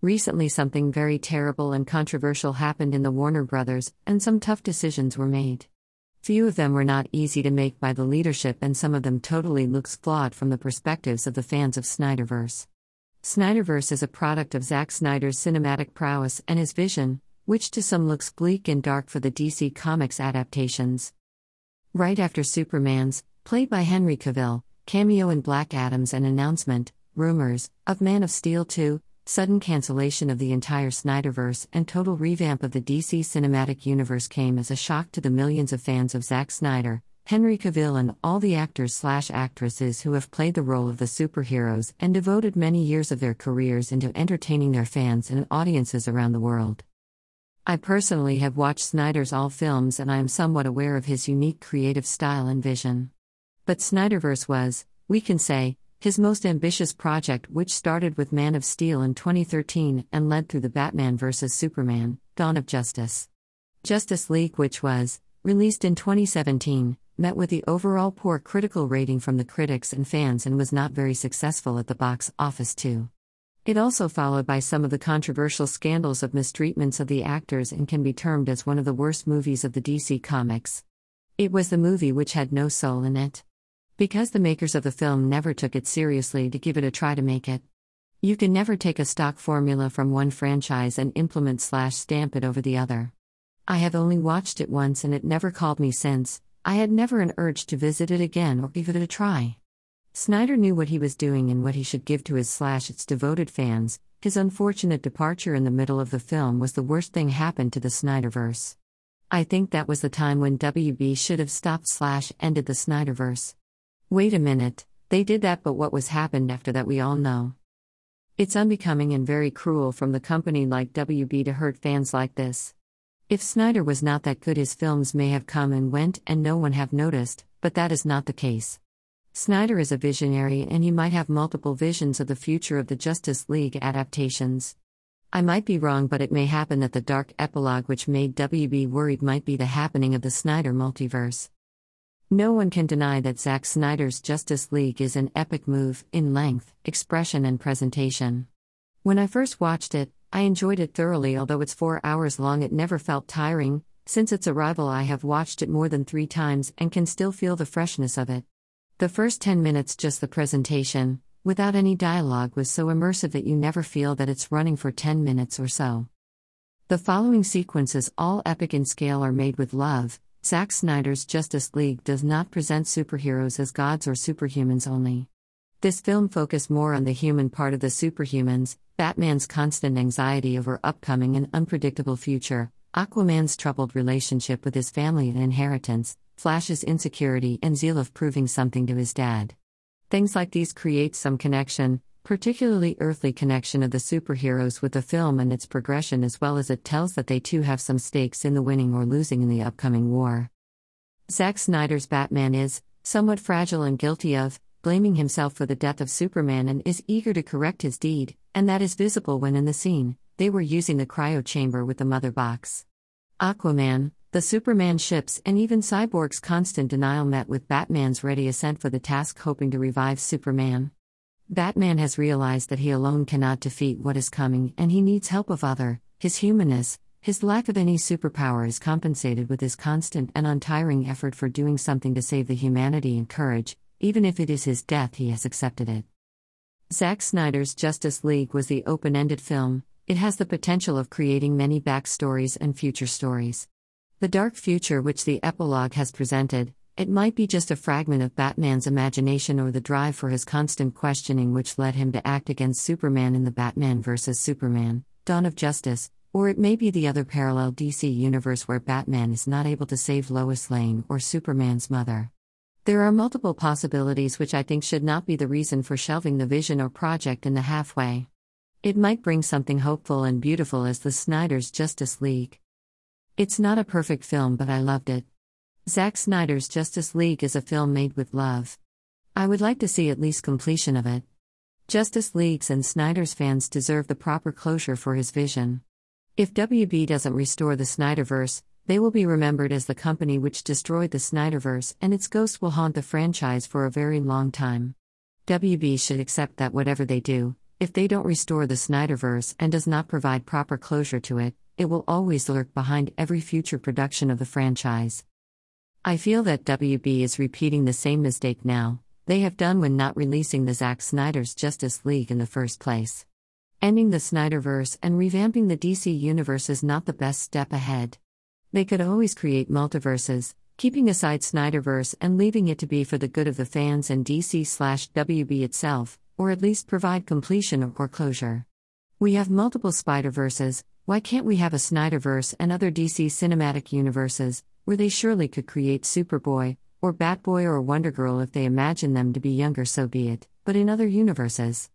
Recently, something very terrible and controversial happened in the Warner Brothers, and some tough decisions were made. Few of them were not easy to make by the leadership, and some of them totally looks flawed from the perspectives of the fans of Snyderverse. Snyderverse is a product of Zack Snyder's cinematic prowess and his vision, which to some looks bleak and dark for the DC Comics adaptations. Right after Superman's, played by Henry Cavill, cameo in Black Adams and announcement, rumors, of Man of Steel 2, sudden cancellation of the entire Snyderverse and total revamp of the DC cinematic universe came as a shock to the millions of fans of Zack Snyder, Henry Cavill, and all the actors slash actresses who have played the role of the superheroes and devoted many years of their careers into entertaining their fans and audiences around the world. I personally have watched Snyder's all films and I am somewhat aware of his unique creative style and vision. But Snyderverse was, we can say, his most ambitious project, which started with Man of Steel in 2013 and led through the Batman vs. Superman, Dawn of Justice. Justice League, which was, released in 2017, met with the overall poor critical rating from the critics and fans and was not very successful at the box office, too. It also followed by some of the controversial scandals of mistreatments of the actors and can be termed as one of the worst movies of the DC Comics. It was the movie which had no soul in it. Because the makers of the film never took it seriously to give it a try to make it. You can never take a stock formula from one franchise and implement slash stamp it over the other. I have only watched it once and it never called me since, I had never an urge to visit it again or give it a try. Snyder knew what he was doing and what he should give to his slash its devoted fans. His unfortunate departure in the middle of the film was the worst thing happened to the Snyderverse. I think that was the time when WB should have stopped slash ended the Snyderverse. Wait a minute, they did that, but what was happened after that we all know. It's unbecoming and very cruel from the company like WB to hurt fans like this. If Snyder was not that good, his films may have come and went and no one have noticed, but that is not the case. Snyder is a visionary and he might have multiple visions of the future of the Justice League adaptations. I might be wrong, but it may happen that the dark epilogue which made WB worried might be the happening of the Snyder multiverse. No one can deny that Zack Snyder's Justice League is an epic move, in length, expression, and presentation. When I first watched it, I enjoyed it thoroughly, although it's four hours long, it never felt tiring. Since its arrival, I have watched it more than three times and can still feel the freshness of it. The first 10 minutes, just the presentation, without any dialogue, was so immersive that you never feel that it's running for 10 minutes or so. The following sequences, all epic in scale, are made with love, Zack Snyder's Justice League does not present superheroes as gods or superhumans only. This film focused more on the human part of the superhumans, Batman's constant anxiety over upcoming and unpredictable future, Aquaman's troubled relationship with his family and inheritance, Flash's insecurity and zeal of proving something to his dad. Things like these create some connection, particularly earthly connection of the superheroes with the film and its progression, as well as it tells that they too have some stakes in the winning or losing in the upcoming war. Zack Snyder's Batman is somewhat fragile and guilty of blaming himself for the death of Superman and is eager to correct his deed, and that is visible when in the scene they were using the cryo chamber with the mother box. Aquaman, the Superman ships, and even Cyborg's constant denial met with Batman's ready assent for the task, hoping to revive Superman. Batman has realized that he alone cannot defeat what is coming and he needs help of other. His humanness, his lack of any superpower is compensated with his constant and untiring effort for doing something to save the humanity and courage, even if it is his death, he has accepted it. Zack Snyder's Justice League was the open ended film, it has the potential of creating many backstories and future stories. The dark future which the epilogue has presented, it might be just a fragment of Batman's imagination or the drive for his constant questioning which led him to act against Superman in the Batman vs. Superman, Dawn of Justice, or it may be the other parallel DC universe where Batman is not able to save Lois Lane or Superman's mother. There are multiple possibilities which I think should not be the reason for shelving the vision or project in the halfway. It might bring something hopeful and beautiful as the Snyder's Justice League. It's not a perfect film, but I loved it. Zack Snyder's Justice League is a film made with love. I would like to see at least completion of it. Justice League's and Snyder's fans deserve the proper closure for his vision. If WB doesn't restore the Snyderverse, they will be remembered as the company which destroyed the Snyderverse, and its ghost will haunt the franchise for a very long time. WB should accept that whatever they do, If they don't restore the Snyderverse and does not provide proper closure to it, it will always lurk behind every future production of the franchise. I feel that WB is repeating the same mistake now they have done when not releasing the Zack Snyder's Justice League in the first place. Ending the Snyderverse and revamping the DC universe is not the best step ahead. They could always create multiverses, keeping aside Snyderverse and leaving it to be for the good of the fans and DC/WB itself, or at least provide completion or closure. We have multiple Spider-Verses, why can't we have a Snyderverse and other DC cinematic universes, where they surely could create Superboy, or Batboy or Wonder Girl if they imagine them to be younger, so be it, but in other universes.